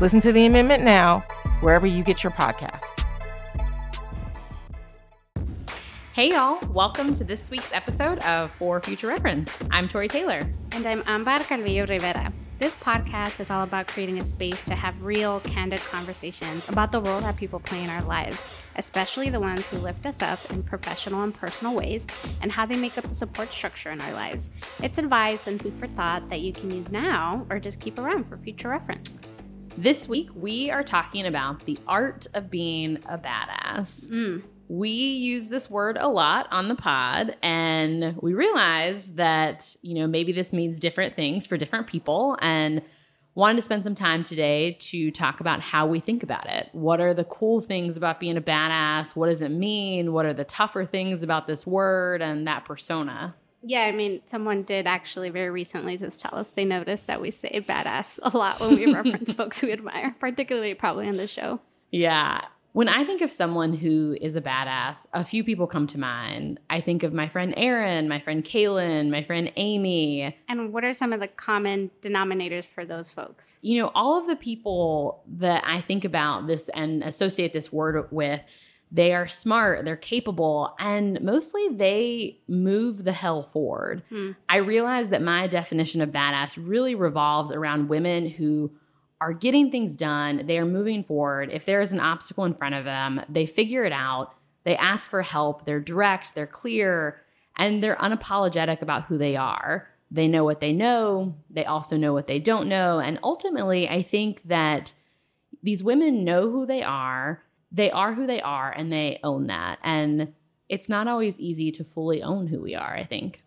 Listen to the amendment now, wherever you get your podcasts. Hey, y'all. Welcome to this week's episode of For Future Reference. I'm Tori Taylor. And I'm Ambar Calvillo Rivera. This podcast is all about creating a space to have real, candid conversations about the role that people play in our lives, especially the ones who lift us up in professional and personal ways, and how they make up the support structure in our lives. It's advice and food for thought that you can use now or just keep around for future reference. This week, we are talking about the art of being a badass. Mm. We use this word a lot on the pod, and we realize that, you know, maybe this means different things for different people. And wanted to spend some time today to talk about how we think about it. What are the cool things about being a badass? What does it mean? What are the tougher things about this word and that persona? Yeah, I mean, someone did actually very recently just tell us they noticed that we say badass a lot when we reference folks we admire, particularly probably on the show. Yeah. When I think of someone who is a badass, a few people come to mind. I think of my friend Erin, my friend Kaylin, my friend Amy. And what are some of the common denominators for those folks? You know, all of the people that I think about this and associate this word with they are smart, they're capable, and mostly they move the hell forward. Hmm. I realize that my definition of badass really revolves around women who are getting things done, they are moving forward. If there is an obstacle in front of them, they figure it out, they ask for help, they're direct, they're clear, and they're unapologetic about who they are. They know what they know, they also know what they don't know. And ultimately, I think that these women know who they are they are who they are and they own that. And it's not always easy to fully own who we are, I think.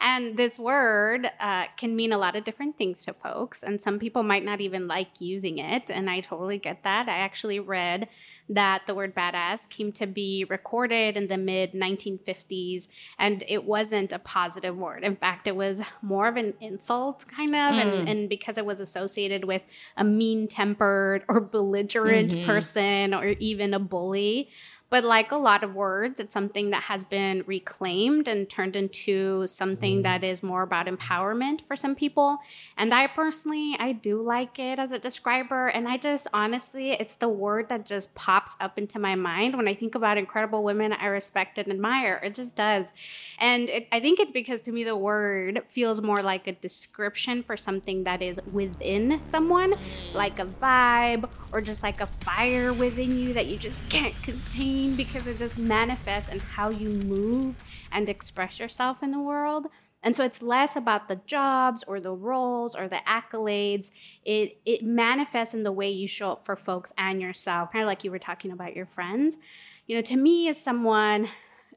And this word uh, can mean a lot of different things to folks, and some people might not even like using it. And I totally get that. I actually read that the word badass came to be recorded in the mid 1950s, and it wasn't a positive word. In fact, it was more of an insult, kind of, mm. and, and because it was associated with a mean tempered or belligerent mm-hmm. person or even a bully. But like a lot of words, it's something that has been reclaimed and turned into something mm. that is more about empowerment for some people. And I personally, I do like it as a describer. And I just honestly, it's the word that just pops up into my mind when I think about incredible women I respect and admire. It just does. And it, I think it's because to me, the word feels more like a description for something that is within someone, like a vibe or just like a fire within you that you just can't contain because it just manifests in how you move and express yourself in the world. And so it's less about the jobs or the roles or the accolades. It it manifests in the way you show up for folks and yourself, kind of like you were talking about your friends. You know, to me, as someone,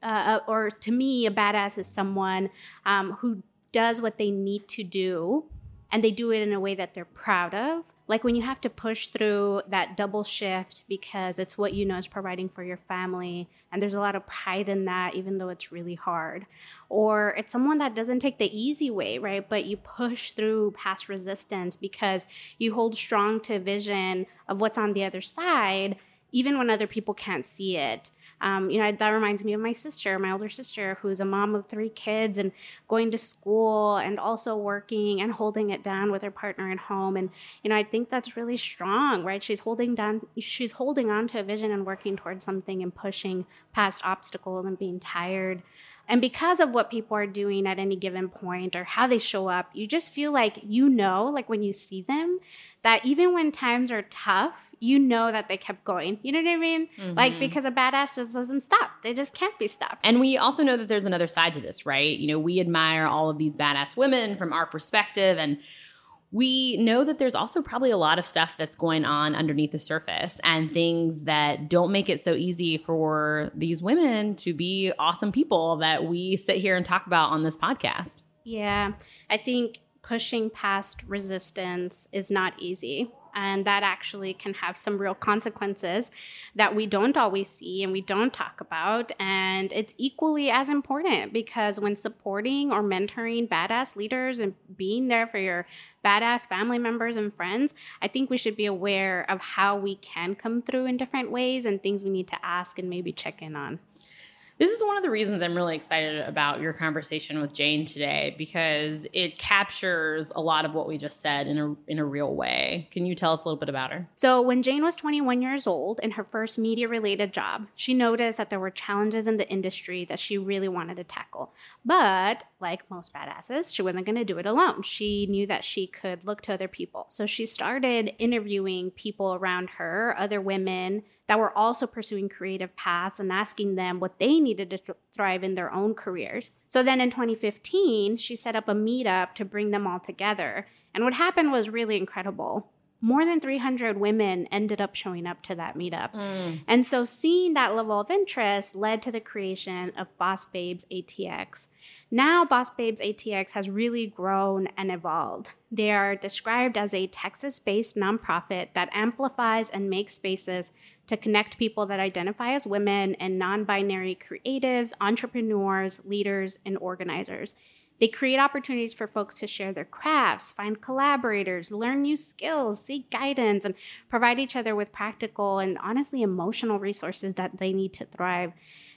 uh, or to me, a badass is someone um, who does what they need to do and they do it in a way that they're proud of. Like when you have to push through that double shift because it's what you know is providing for your family, and there's a lot of pride in that, even though it's really hard. Or it's someone that doesn't take the easy way, right? But you push through past resistance because you hold strong to a vision of what's on the other side, even when other people can't see it. Um, you know, that reminds me of my sister, my older sister, who's a mom of three kids and going to school and also working and holding it down with her partner at home. And, you know, I think that's really strong, right? She's holding down, she's holding on to a vision and working towards something and pushing past obstacles and being tired. And because of what people are doing at any given point or how they show up, you just feel like you know, like when you see them, that even when times are tough, you know that they kept going. You know what I mean? Mm-hmm. Like because a badass just doesn't stop. They just can't be stopped. And we also know that there's another side to this, right? You know, we admire all of these badass women from our perspective and we know that there's also probably a lot of stuff that's going on underneath the surface and things that don't make it so easy for these women to be awesome people that we sit here and talk about on this podcast. Yeah, I think pushing past resistance is not easy, And that actually can have some real consequences that we don't always see and we don't talk about. And it's equally as important because when supporting or mentoring badass leaders and being there for your badass family members and friends, I think we should be aware of how we can come through in different ways and things we need to ask and maybe check in on. This is one of the reasons I'm really excited about your conversation with Jane today because it captures a lot of what we just said in a in a real way. Can you tell us a little bit about her? So, when Jane was 21 years old in her first media related job, she noticed that there were challenges in the industry that she really wanted to tackle. But, like most badasses, she wasn't going to do it alone. She knew that she could look to other people. So, she started interviewing people around her, other women that were also pursuing creative paths and asking them what they needed to th- thrive in their own careers. So then in 2015, she set up a meetup to bring them all together. And what happened was really incredible more than 300 women ended up showing up to that meetup. Mm. And so seeing that level of interest led to the creation of Boss Babes ATX. Now, Boss Babes ATX has really grown and evolved. They are described as a Texas based nonprofit that amplifies and makes spaces to connect people that identify as women and non binary creatives, entrepreneurs, leaders, and organizers. They create opportunities for folks to share their crafts, find collaborators, learn new skills, seek guidance, and provide each other with practical and honestly emotional resources that they need to thrive.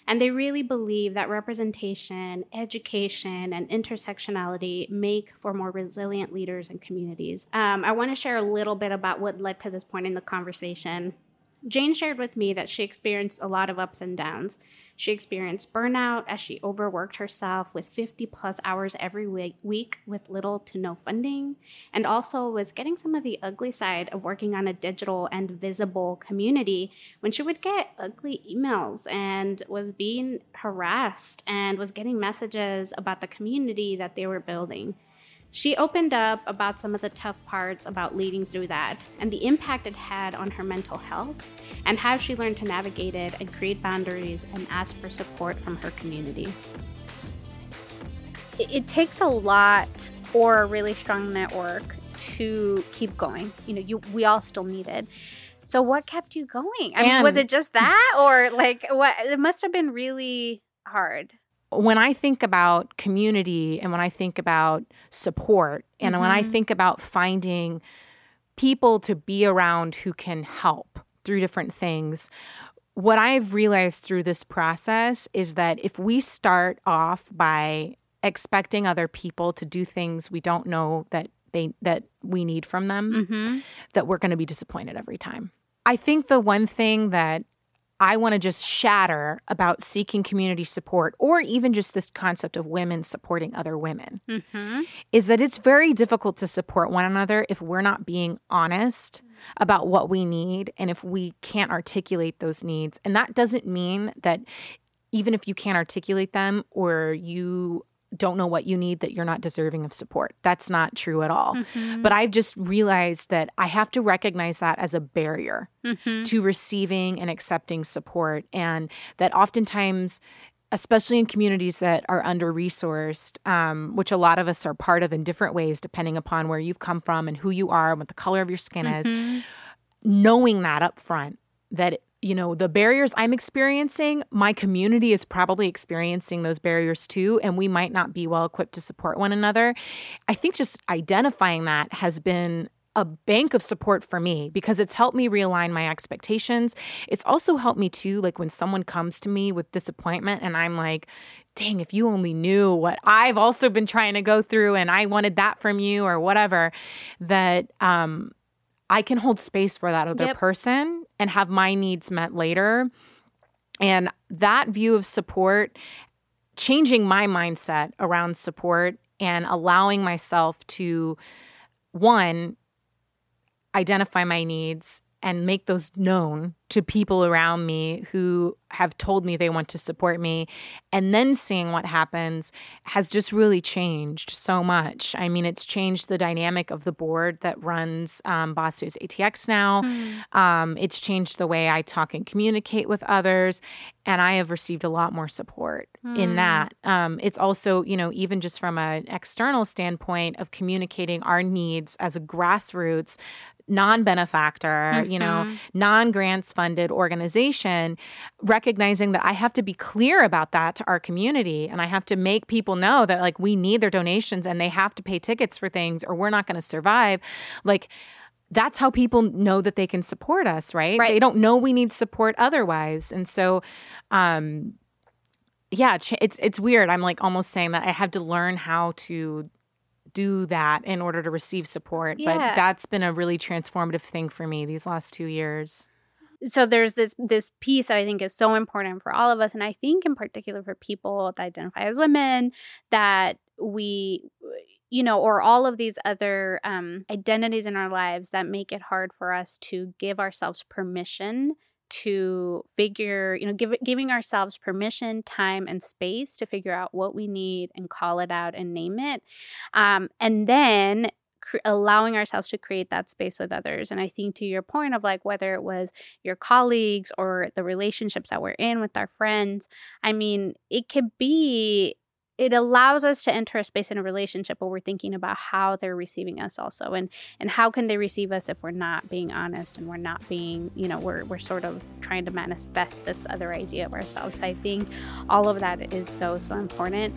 And they really believe that representation, education, and intersectionality make for more resilient leaders and communities. Um, I want to share a little bit about what led to this point in the conversation. Jane shared with me that she experienced a lot of ups and downs. She experienced burnout as she overworked herself with 50 plus hours every week with little to no funding, and also was getting some of the ugly side of working on a digital and visible community when she would get ugly emails and was being harassed and was getting messages about the community that they were building. She opened up about some of the tough parts about leading through that and the impact it had on her mental health and how she learned to navigate it and create boundaries and ask for support from her community. It takes a lot or a really strong network to keep going. You know, you we all still need it. So what kept you going? I mean, was it just that or like what it must have been really hard when I think about community and when I think about support and mm-hmm. when I mm-hmm. think about finding people to be around who can help through different things, what I've realized through this process is that if we start off by expecting other people to do things we don't know that they that we need from them, mm-hmm. that we're going to be disappointed every time. I think the one thing that I want to just shatter about seeking community support or even just this concept of women supporting other women mm-hmm. is that it's very difficult to support one another if we're not being honest about what we need and if we can't articulate those needs. And that doesn't mean that even if you can't articulate them or you don't know what you need that you're not deserving of support. That's not true at all. Mm-hmm. But I've just realized that I have to recognize that as a barrier mm-hmm. to receiving and accepting support. And that oftentimes, especially in communities that are under resourced, um, which a lot of us are part of in different ways, depending upon where you've come from and who you are and what the color of your skin mm-hmm. is, knowing that up front, that you know, the barriers I'm experiencing, my community is probably experiencing those barriers too, and we might not be well equipped to support one another. I think just identifying that has been a bank of support for me because it's helped me realign my expectations. It's also helped me too, like when someone comes to me with disappointment and I'm like, dang, if you only knew what I've also been trying to go through and I wanted that from you or whatever, that um, I can hold space for that other yep. person and have my needs met later. And that view of support, changing my mindset around support and allowing myself to, one, identify my needs and make those known to people around me who have told me they want to support me and then seeing what happens has just really changed so much i mean it's changed the dynamic of the board that runs um, boss babes atx now mm. um, it's changed the way i talk and communicate with others and i have received a lot more support mm. in hmm. that um, it's also you know even just from an external standpoint of communicating our needs as a grassroots non benefactor, mm-hmm. you know, mm-hmm. non grants funded organization, recognizing that I have to be clear about that to our community and I have to make people know that like we need their donations and they have to pay tickets for things or we're not going to survive. Like, that's how people know that they can support us, right? right? They don't know we need support otherwise. And so, um, yeah, it's it's weird. I'm like almost saying that I have to learn how to do that in order to receive support. Yeah. But that's been a really transformative thing for me these last two years. So there's this this piece that I think is so important for all of us, and I think in particular for people that identify as women, that we you know, or all of these other um, identities in our lives that make it hard for us to give ourselves permission to figure, you know, give, giving ourselves permission, time, and space to figure out what we need and call it out and name it. Um, and then cr- allowing ourselves to create that space with others. And I think to your point of like whether it was your colleagues or the relationships that we're in with our friends, I mean, it could be it allows us to enter a space in a relationship where we're thinking about how they're receiving us also and and how can they receive us if we're not being honest and we're not being you know we're, we're sort of trying to manifest this other idea of ourselves. So i think all of that is so so important.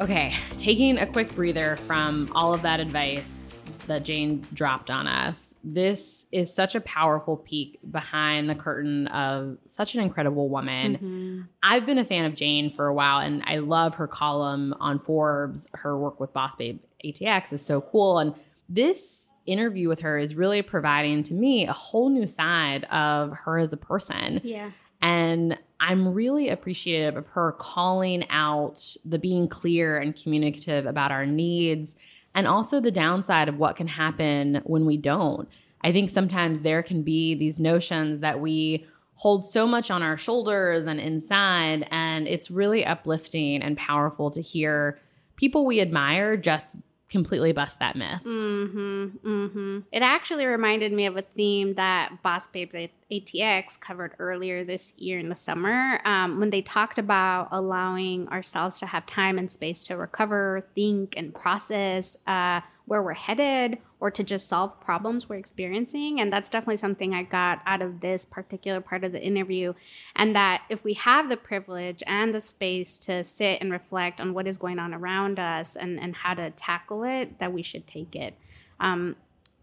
Okay taking a quick breather from all of that advice that Jane dropped on us. This is such a powerful peek behind the curtain of such an incredible woman. Mm-hmm. I've been a fan of Jane for a while and I love her column on Forbes. Her work with Boss Babe ATX is so cool. And this interview with her is really providing to me a whole new side of her as a person. Yeah. And I'm really appreciative of her calling out the being clear and communicative about our needs and also the downside of what can happen when we don't. I think sometimes there can be these notions that we hold so much on our shoulders and inside, and it's really uplifting and powerful to hear people we admire just completely bust that myth. Mm-hmm, mm-hmm. It actually reminded me of a theme that Boss Babes ATX covered earlier this year in the summer um, when they talked about allowing ourselves to have time and space to recover, think, and process uh, where we're headed or to just solve problems we're experiencing. And that's definitely something I got out of this particular part of the interview. And that if we have the privilege and the space to sit and reflect on what is going on around us and, and how to tackle it, that we should take it. Um,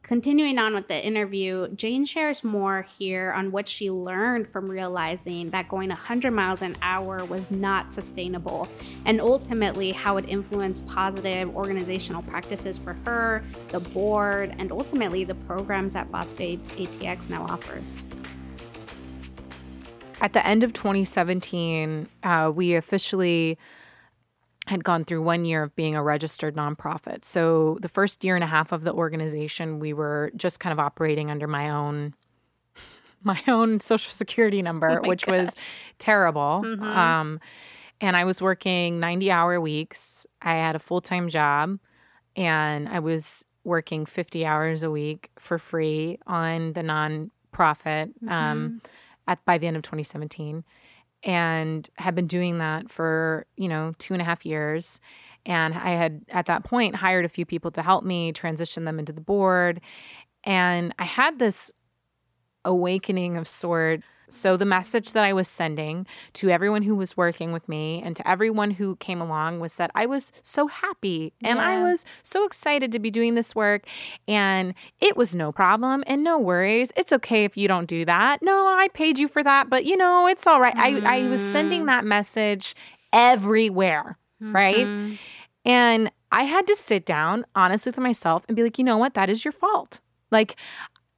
Continuing on with the interview, Jane shares more here on what she learned from realizing that going 100 miles an hour was not sustainable, and ultimately how it influenced positive organizational practices for her, the board, and ultimately the programs that Boss Babes ATX now offers. At the end of 2017, uh, we officially had gone through one year of being a registered nonprofit. So the first year and a half of the organization, we were just kind of operating under my own my own social security number, oh which gosh. was terrible. Mm-hmm. Um, and I was working 90 hour weeks. I had a full time job and I was working 50 hours a week for free on the nonprofit um, mm-hmm. at by the end of 2017 and had been doing that for, you know, two and a half years. And I had, at that point, hired a few people to help me transition them into the board. And I had this awakening of sort so, the message that I was sending to everyone who was working with me and to everyone who came along was that I was so happy and yeah. I was so excited to be doing this work. And it was no problem and no worries. It's okay if you don't do that. No, I paid you for that, but you know, it's all right. Mm-hmm. I, I was sending mm-hmm. that message everywhere, mm-hmm. right? And I had to sit down, honest with myself, and be like, you know what? That is your fault. Like,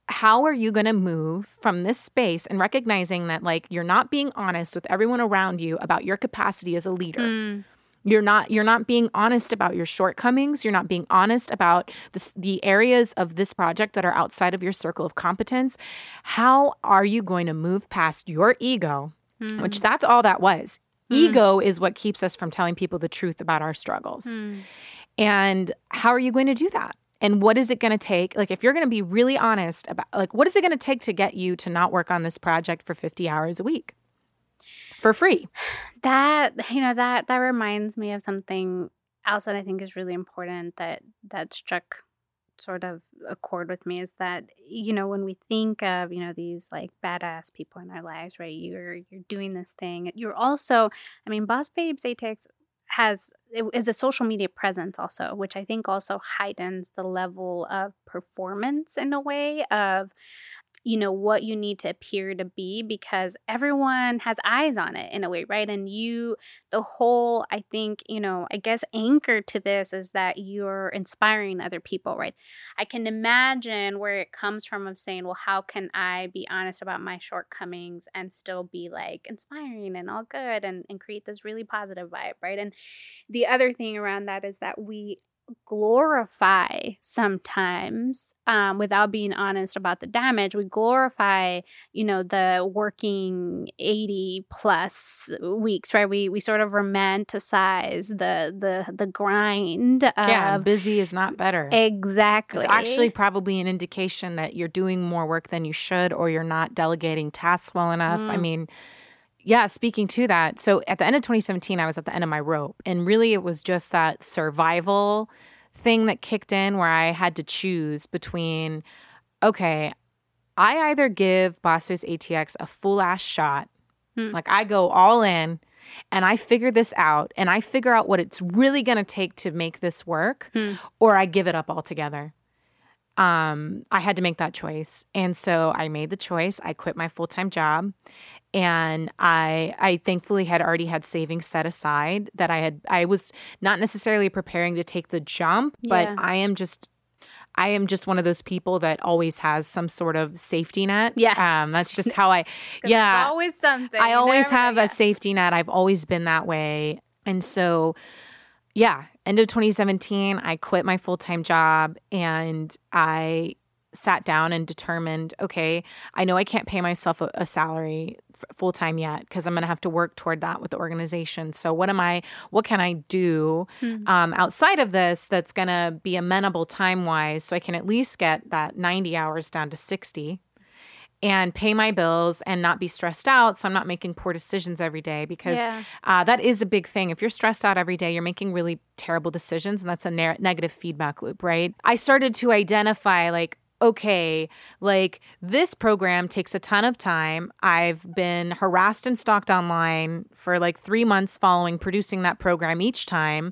how are you going to move from this space and recognizing that like you're not being honest with everyone around you about your capacity as a leader mm. you're not you're not being honest about your shortcomings you're not being honest about the, the areas of this project that are outside of your circle of competence how are you going to move past your ego mm. which that's all that was mm. ego is what keeps us from telling people the truth about our struggles mm. and how are you going to do that and what is it going to take? Like if you're going to be really honest about like what is it going to take to get you to not work on this project for 50 hours a week? For free. That you know that that reminds me of something else that i think is really important that that struck sort of accord with me is that you know when we think of you know these like badass people in our lives right? You're you're doing this thing. You're also i mean boss babes ATX has is a social media presence also which i think also heightens the level of performance in a way of you know what you need to appear to be because everyone has eyes on it in a way right? And you the whole i think you know i guess anchor to this is that you're inspiring other people right? I can imagine where it comes from of saying well how can i be honest about my shortcomings and still be like inspiring and all good and, and create this really positive vibe right? And the other thing around that is that we glorify sometimes um, without being honest about the damage we glorify you know the working 80 plus weeks right? We we sort of romanticize the the the grind of, yeah busy is not better. Exactly. it's actually probably an indication that you're doing more work than you should or you're not delegating tasks well enough. Mm. i mean yeah, speaking to that. So at the end of 2017, I was at the end of my rope. And really, it was just that survival thing that kicked in where I had to choose between, okay, I either give Babes ATX a full ass shot, hmm. like I go all in and I figure this out and I figure out what it's really going to take to make this work, hmm. or I give it up altogether um, I had to make that choice. And so I made the choice. I quit my full time job. And I I thankfully had already had savings set aside that I had I was not necessarily preparing to take the jump, but yeah. I am just I am just one of those people that always has some sort of safety net. Yeah. Um, that's just how I, yeah. always something. I always have a safety net. I've always been that way. And so yeah, end of 2017, I quit my full time job and I sat down and determined okay, I know I can't pay myself a, a salary full time yet because I'm going to have to work toward that with the organization. So, what am I, what can I do mm-hmm. um, outside of this that's going to be amenable time wise so I can at least get that 90 hours down to 60? and pay my bills and not be stressed out. So I'm not making poor decisions every day because yeah. uh, that is a big thing. If you're stressed out every day, you're making really terrible decisions, and that's a ne- negative feedback loop, right? I started to identify like, okay, like this program takes a ton of time. I've been harassed and stalked online for like three months following producing that program each time.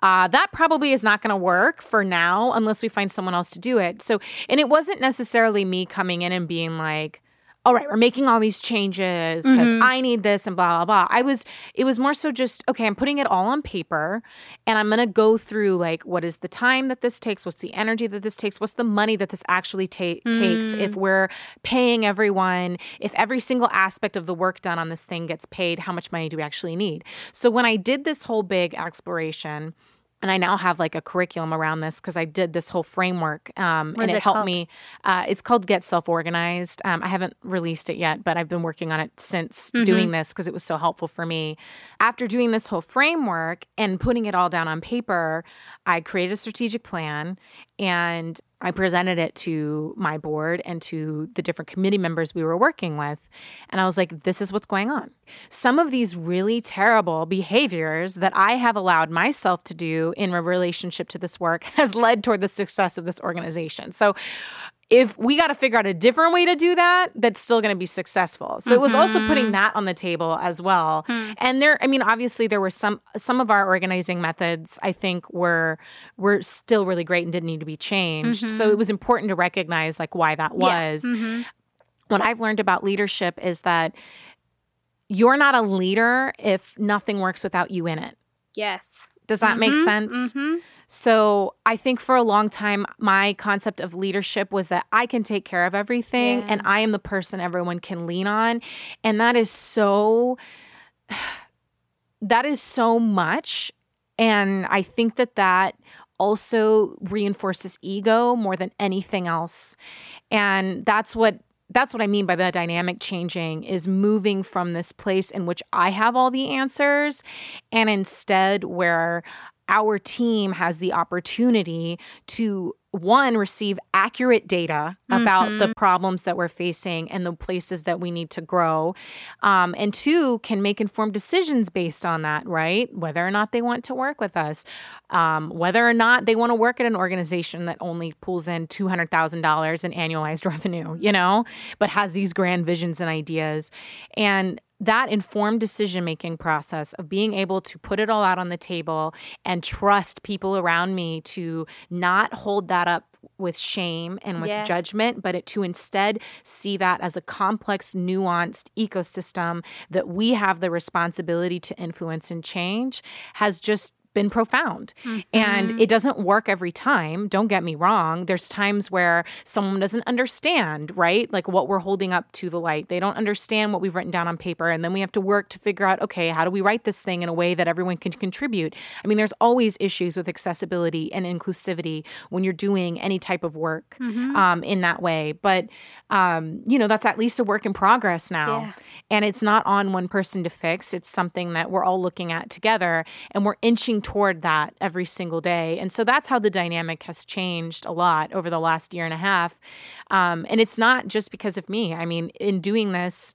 Uh, that probably is not going to work for now unless we find someone else to do it. So, and it wasn't necessarily me coming in and being like, all right, we're making all these changes because mm-hmm. I need this and blah, blah, blah. I was, it was more so just, okay, I'm putting it all on paper and I'm going to go through like, what is the time that this takes? What's the energy that this takes? What's the money that this actually ta- mm. takes? If we're paying everyone, if every single aspect of the work done on this thing gets paid, how much money do we actually need? So when I did this whole big exploration, and I now have like a curriculum around this because I did this whole framework um, and it, it helped called? me. Uh, it's called Get Self Organized. Um, I haven't released it yet, but I've been working on it since mm-hmm. doing this because it was so helpful for me. After doing this whole framework and putting it all down on paper, I created a strategic plan and I presented it to my board and to the different committee members we were working with. And I was like, this is what's going on. Some of these really terrible behaviors that I have allowed myself to do in a relationship to this work has led toward the success of this organization. So if we got to figure out a different way to do that that's still going to be successful so mm-hmm. it was also putting mm-hmm. that on the table as well mm. and there i mean obviously there were some some of our organizing methods i think were were still really great and didn't need to be changed mm-hmm. so it was important to recognize like why that was yeah. mm-hmm. what i've learned about leadership is that you're not a leader if nothing works without you in it yes does that make mm-hmm. sense mm-hmm. So I think for a long time, my concept of leadership was that I can take care of everything yeah. and I am the person everyone can lean on. And that is so, that is so much. And I think that that also reinforces ego more than anything else. And that's what that's what I mean by the dynamic changing is moving from this place in which I have all the answers and instead where our team has the opportunity to one receive accurate data about mm-hmm. the problems that we're facing and the places that we need to grow um, and two can make informed decisions based on that right whether or not they want to work with us um, whether or not they want to work at an organization that only pulls in $200000 in annualized revenue you know but has these grand visions and ideas and that informed decision making process of being able to put it all out on the table and trust people around me to not hold that up with shame and with yeah. judgment, but it, to instead see that as a complex, nuanced ecosystem that we have the responsibility to influence and change has just been profound. Mm-hmm. And it doesn't work every time. Don't get me wrong. There's times where someone doesn't understand, right? Like what we're holding up to the light. They don't understand what we've written down on paper. And then we have to work to figure out, okay, how do we write this thing in a way that everyone can contribute? I mean, there's always issues with accessibility and inclusivity when you're doing any type of work mm-hmm. um, in that way. But, um, you know, that's at least a work in progress now. Yeah. And it's not on one person to fix, it's something that we're all looking at together and we're inching toward that every single day. And so that's how the dynamic has changed a lot over the last year and a half. Um, and it's not just because of me. I mean, in doing this,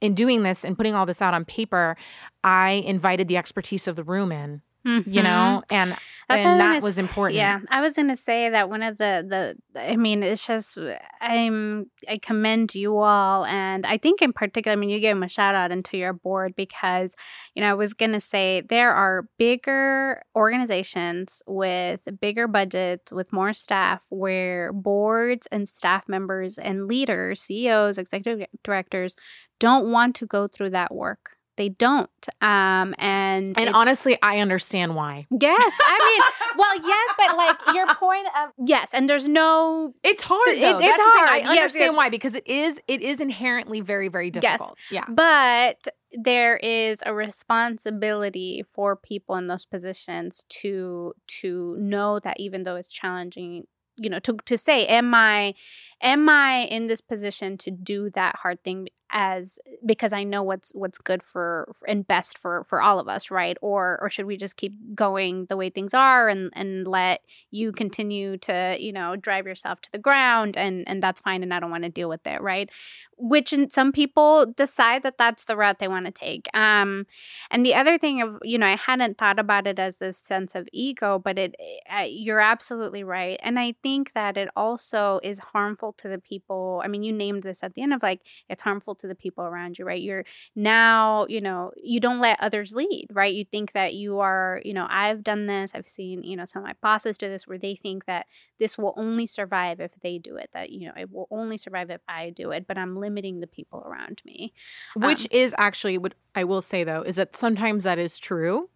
in doing this and putting all this out on paper, I invited the expertise of the room in. Mm-hmm. You know, and That's and that was important. Yeah, I was going to say that one of the the I mean, it's just I'm I commend you all, and I think in particular, I mean, you gave them a shout out into your board because you know I was going to say there are bigger organizations with bigger budgets with more staff where boards and staff members and leaders, CEOs, executive directors don't want to go through that work they don't. Um, and and honestly, I understand why. Yes, I mean, well, yes, but like your point of yes, and there's no. It's hard. It, it's hard. I understand yes, why because it is it is inherently very very difficult. Yes, yeah, but there is a responsibility for people in those positions to to know that even though it's challenging you know to to say am i am i in this position to do that hard thing as because I know what's what's good for and best for for all of us, right? Or or should we just keep going the way things are and and let you continue to you know drive yourself to the ground and and that's fine and I don't want to deal with it, right? Which some people decide that that's the route they want to take. Um, and the other thing of you know I hadn't thought about it as this sense of ego, but it uh, you're absolutely right, and I think that it also is harmful to the people. I mean, you named this at the end of like it's harmful to the people around you, right? You're now, you know, you don't let others lead, right? You think that you are, you know, I've done this. I've seen, you know, some of my bosses do this where they think that this will only survive if they do it, that, you know, it will only survive if I do it, but I'm limiting the people around me. Which um, is actually what I will say though, is that sometimes that is true.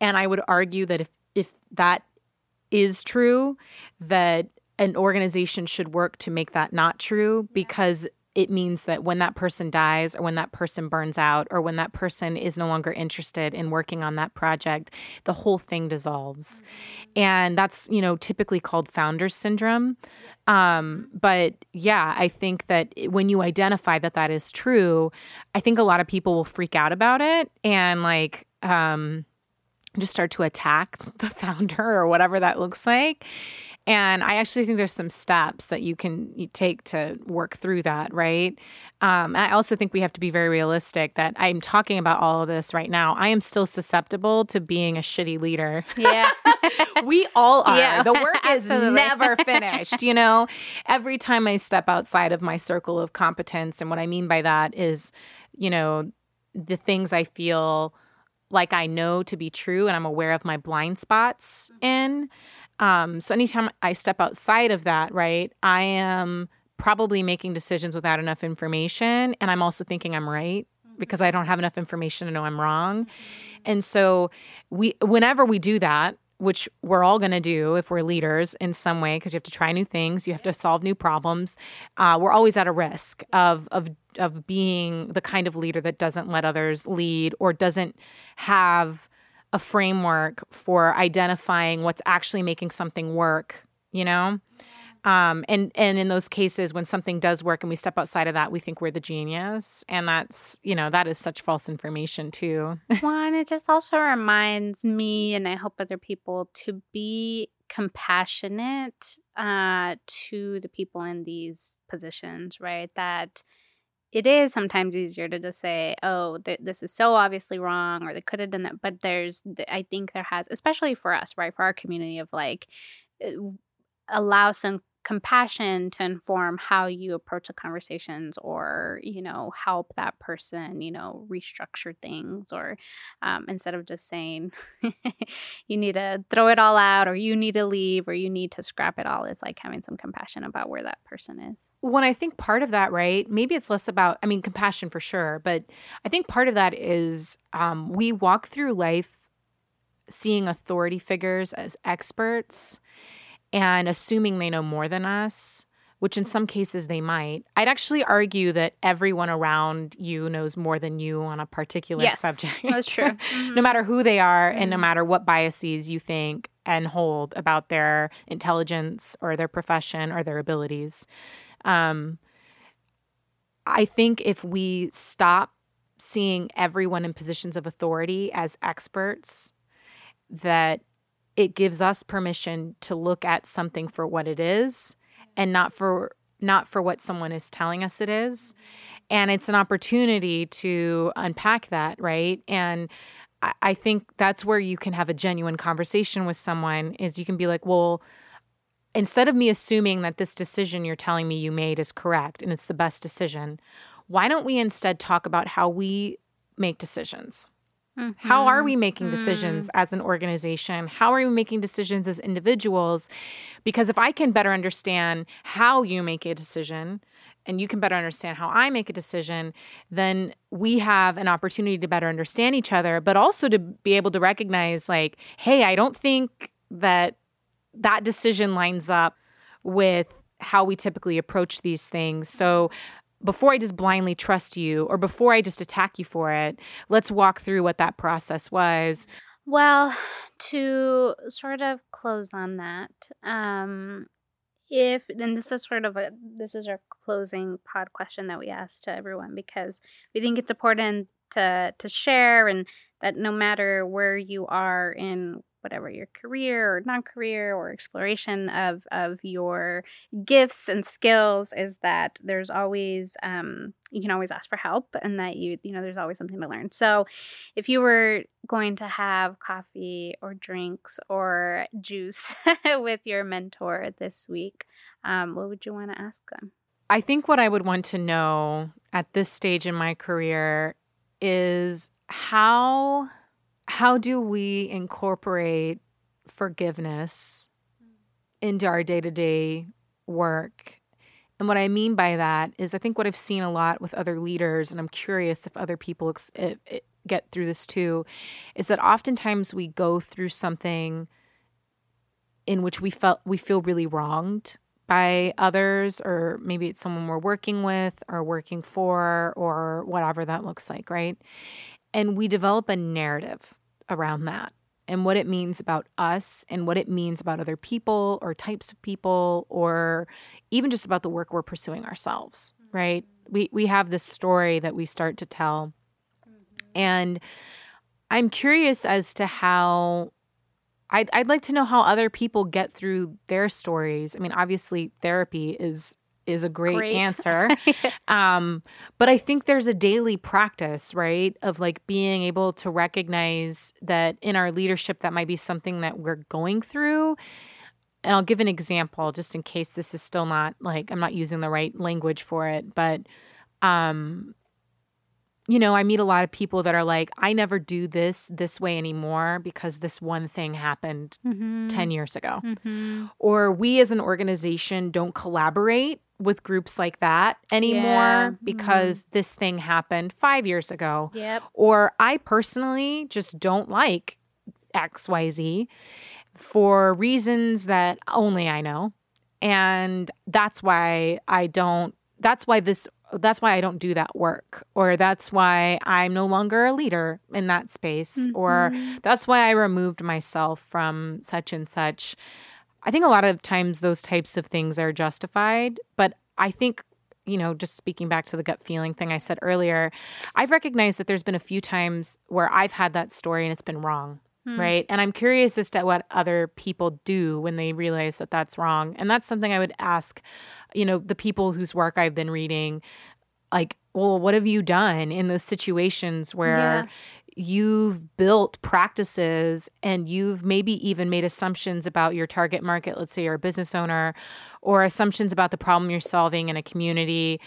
And I would argue that if, if that is true, that an organization should work to make that not true because it means that when that person dies or when that person burns out or when that person is no longer interested in working on that project the whole thing dissolves. And that's you know typically called founders syndrome. Um, but yeah i think that when you identify that that is true i think a lot of people will freak out about it and like um, just start to attack the founder or whatever that looks like and I actually think there's some steps that you can take to work through that, right? Um, I also think we have to be very realistic that I'm talking about all of this right now. I am still susceptible to being a shitty leader. Yeah. we all are. Yeah, the work is never finished, you know? Every time I step outside of my circle of competence, and what I mean by that is, you know, the things I feel like I know to be true and I'm aware of my blind spots in. Um, so anytime I step outside of that, right, I am probably making decisions without enough information. And I'm also thinking I'm right because I don't have enough information to know I'm wrong. And so we whenever we do that, which we're all going to do if we're leaders in some way because you have to try new things you have to solve new problems uh, we're always at a risk of of of being the kind of leader that doesn't let others lead or doesn't have a framework for identifying what's actually making something work, you know? Um, and and in those cases, when something does work and we step outside of that, we think we're the genius, and that's you know that is such false information too. One, it just also reminds me, and I hope other people to be compassionate uh, to the people in these positions, right? That it is sometimes easier to just say, "Oh, th- this is so obviously wrong," or they could have done that. But there's, I think there has, especially for us, right, for our community of like, uh, allow some compassion to inform how you approach the conversations or you know help that person you know restructure things or um, instead of just saying you need to throw it all out or you need to leave or you need to scrap it all it's like having some compassion about where that person is. When i think part of that right maybe it's less about i mean compassion for sure but i think part of that is um, we walk through life seeing authority figures as experts and assuming they know more than us, which in some cases they might. I'd actually argue that everyone around you knows more than you on a particular yes, subject. That's true. Mm-hmm. no matter who they are mm-hmm. and no mm-hmm. matter what biases you think and hold about their intelligence or their profession or their abilities. Um, I think if we stop seeing everyone in positions of authority as experts, that it gives us permission to look at something for what it is and not for not for what someone is telling us it is. And it's an opportunity to unpack that right? And I, I think that's where you can have a genuine conversation with someone is you can be like well instead of me assuming that this decision you're telling me you made is correct and it's the best decision why don't we instead talk about how we make decisions Mm-hmm. How are we making decisions mm-hmm. as an organization? How are we making decisions as individuals? Because if I can better understand how you make a decision and you can better understand how I make a decision, then we have an opportunity to better understand each other, but also to be able to recognize, like, hey, I don't think that that decision lines up with how we typically approach these things. So before I just blindly trust you or before I just attack you for it, let's walk through what that process was. Well, to sort of close on that, um, if then this is sort of a this is our closing pod question that we ask to everyone because we think it's important to to share and that no matter where you are in whatever your career or non-career or exploration of of your gifts and skills is that there's always um, you can always ask for help and that you you know there's always something to learn. So if you were going to have coffee or drinks or juice with your mentor this week um, what would you want to ask them? I think what i would want to know at this stage in my career is how how do we incorporate forgiveness into our day to day work? And what I mean by that is, I think what I've seen a lot with other leaders, and I'm curious if other people ex- it, it get through this too, is that oftentimes we go through something in which we felt we feel really wronged by others, or maybe it's someone we're working with or working for, or whatever that looks like, right? And we develop a narrative around that and what it means about us and what it means about other people or types of people or even just about the work we're pursuing ourselves, mm-hmm. right? We we have this story that we start to tell. Mm-hmm. And I'm curious as to how I'd, I'd like to know how other people get through their stories. I mean, obviously, therapy is is a great, great. answer. um, but I think there's a daily practice, right, of like being able to recognize that in our leadership, that might be something that we're going through. And I'll give an example just in case this is still not like I'm not using the right language for it. But um, you know, I meet a lot of people that are like, I never do this this way anymore because this one thing happened mm-hmm. 10 years ago. Mm-hmm. Or we as an organization don't collaborate with groups like that anymore yeah. because mm-hmm. this thing happened five years ago. Yep. Or I personally just don't like XYZ for reasons that only I know. And that's why I don't, that's why this that's why I don't do that work, or that's why I'm no longer a leader in that space, mm-hmm. or that's why I removed myself from such and such. I think a lot of times those types of things are justified, but I think you know, just speaking back to the gut feeling thing I said earlier, I've recognized that there's been a few times where I've had that story and it's been wrong. Hmm. Right. And I'm curious as to what other people do when they realize that that's wrong. And that's something I would ask, you know, the people whose work I've been reading, like, well, what have you done in those situations where yeah you've built practices and you've maybe even made assumptions about your target market, let's say you're a business owner, or assumptions about the problem you're solving in a community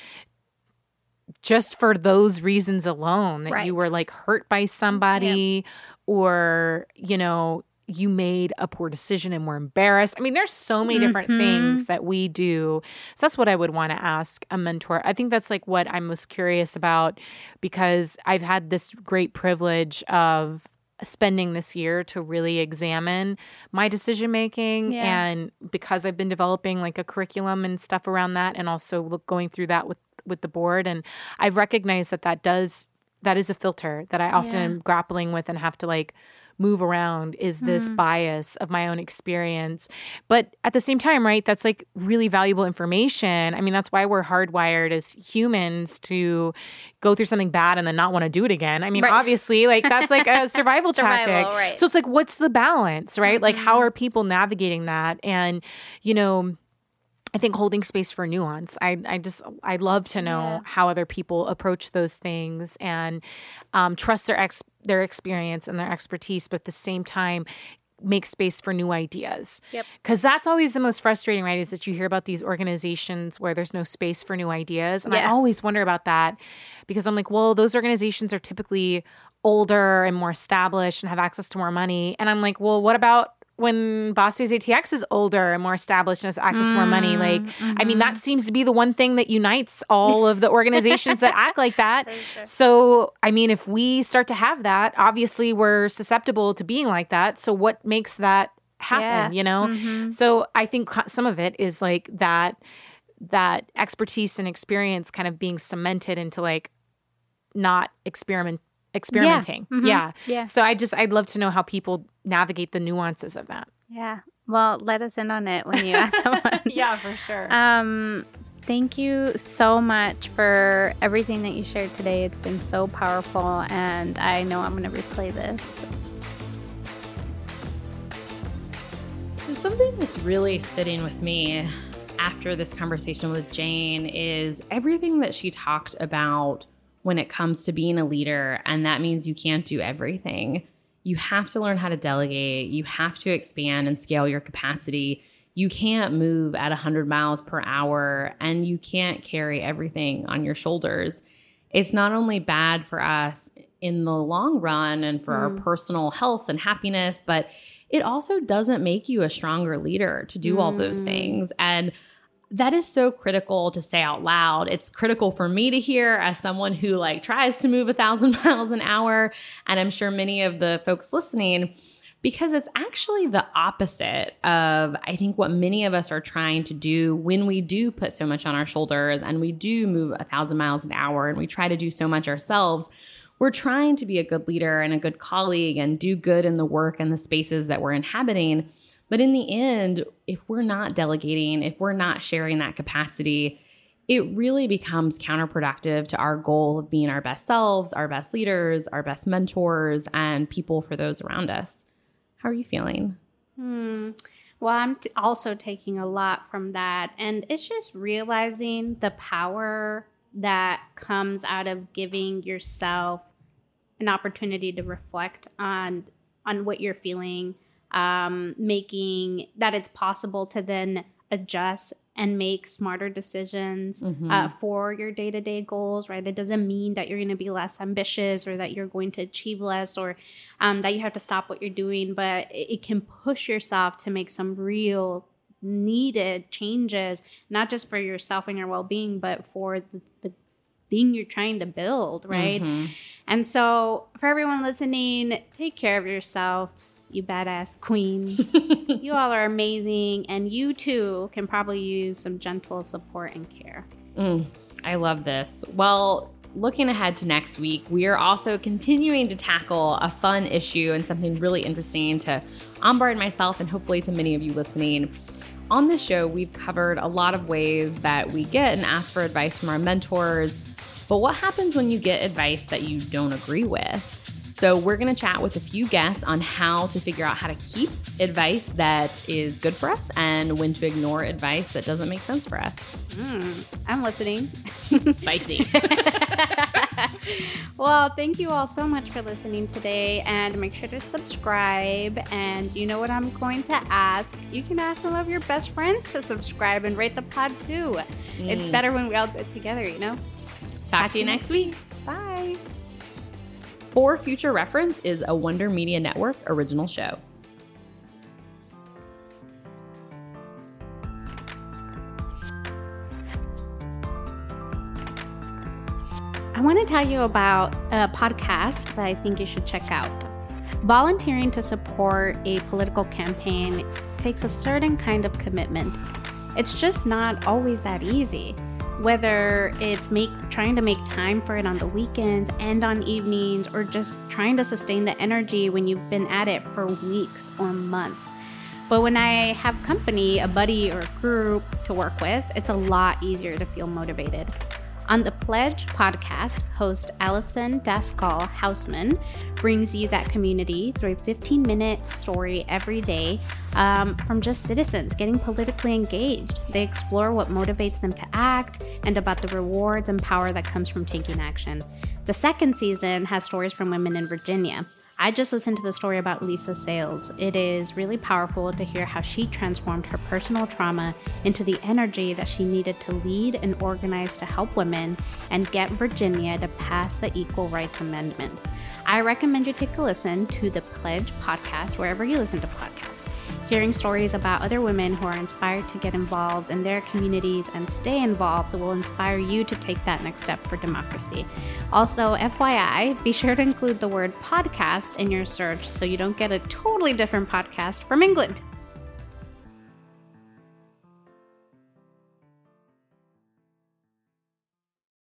just for those reasons alone that right. you were like hurt by somebody yep. or you know you made a poor decision and were embarrassed. I mean, there's so many different mm-hmm. things that we do. So that's what I would want to ask a mentor. I think that's like what I'm most curious about because I've had this great privilege of spending this year to really examine my decision making yeah. and because I've been developing like a curriculum and stuff around that and also look, going through that with with the board and I've recognized that that does that is a filter that I often yeah. am grappling with and have to like move around is this mm-hmm. bias of my own experience. But at the same time, right, that's like really valuable information. I mean, that's why we're hardwired as humans to go through something bad and then not want to do it again. I mean, right. obviously, like that's like a survival, survival tactic. Right. So it's like, what's the balance, right? Mm-hmm. Like, how mm-hmm. are people navigating that? And, you know, I think holding space for nuance. I I just I love to know yeah. how other people approach those things and um, trust their ex their experience and their expertise, but at the same time make space for new ideas. Yep. Because that's always the most frustrating, right? Is that you hear about these organizations where there's no space for new ideas. And I always wonder about that because I'm like, well, those organizations are typically older and more established and have access to more money. And I'm like, well, what about when Boss News ATX is older and more established and has access to more money. Like, mm-hmm. I mean, that mm-hmm. seems to be the one thing that unites all of the organizations that act like that. So, I mean, if we start to have that, obviously we're susceptible to being like that. So, what makes that happen, yeah. you know? Mm-hmm. So, I think some of it is like that that expertise and experience kind of being cemented into like not experiment experimenting. Yeah. Mm-hmm. yeah. Yeah. So I just I'd love to know how people navigate the nuances of that. Yeah. Well, let us in on it when you ask someone. yeah, for sure. Um thank you so much for everything that you shared today. It's been so powerful and I know I'm going to replay this. So something that's really sitting with me after this conversation with Jane is everything that she talked about when it comes to being a leader. And that means you can't do everything. You have to learn how to delegate, you have to expand and scale your capacity. You can't move at 100 miles per hour and you can't carry everything on your shoulders. It's not only bad for us in the long run and for mm. our personal health and happiness, but it also doesn't make you a stronger leader to do mm. all those mm. things. And that is so critical to say out loud. It's critical for me to hear as someone who like tries to move a thousand miles an hour. And I'm sure many of the folks listening, because it's actually the opposite of, I think, what many of us are trying to do when we do put so much on our shoulders and we do move a thousand miles an hour and we try to do so much ourselves. We're trying to be a good leader and a good colleague and do good in the work and the spaces that we're inhabiting. But in the end, if we're not delegating, if we're not sharing that capacity, it really becomes counterproductive to our goal of being our best selves, our best leaders, our best mentors, and people for those around us. How are you feeling? Hmm. Well, I'm t- also taking a lot from that. And it's just realizing the power that comes out of giving yourself an opportunity to reflect on on what you're feeling um, making that it's possible to then adjust and make smarter decisions mm-hmm. uh, for your day to day goals, right? It doesn't mean that you're going to be less ambitious or that you're going to achieve less or um, that you have to stop what you're doing, but it, it can push yourself to make some real needed changes, not just for yourself and your well being, but for the, the thing you're trying to build, right? Mm-hmm. And so, for everyone listening, take care of yourselves you badass queens. you all are amazing, and you too can probably use some gentle support and care. Mm, I love this. Well, looking ahead to next week, we are also continuing to tackle a fun issue and something really interesting to Ambar and myself, and hopefully to many of you listening. On the show, we've covered a lot of ways that we get and ask for advice from our mentors. But what happens when you get advice that you don't agree with? So, we're going to chat with a few guests on how to figure out how to keep advice that is good for us and when to ignore advice that doesn't make sense for us. Mm, I'm listening. Spicy. well, thank you all so much for listening today and make sure to subscribe. And you know what I'm going to ask? You can ask some of your best friends to subscribe and rate the pod too. Mm. It's better when we all do it together, you know? Talk, Talk to you next week. Bye. For Future Reference is a Wonder Media Network original show. I want to tell you about a podcast that I think you should check out. Volunteering to support a political campaign takes a certain kind of commitment. It's just not always that easy whether it's make trying to make time for it on the weekends and on evenings or just trying to sustain the energy when you've been at it for weeks or months. But when I have company, a buddy or a group to work with, it's a lot easier to feel motivated. On the Pledge podcast, host Allison Daskal Hausman brings you that community through a 15 minute story every day um, from just citizens getting politically engaged. They explore what motivates them to act and about the rewards and power that comes from taking action. The second season has stories from women in Virginia. I just listened to the story about Lisa Sales. It is really powerful to hear how she transformed her personal trauma into the energy that she needed to lead and organize to help women and get Virginia to pass the Equal Rights Amendment. I recommend you take a listen to the Pledge podcast wherever you listen to podcasts. Hearing stories about other women who are inspired to get involved in their communities and stay involved will inspire you to take that next step for democracy. Also, FYI, be sure to include the word podcast in your search so you don't get a totally different podcast from England.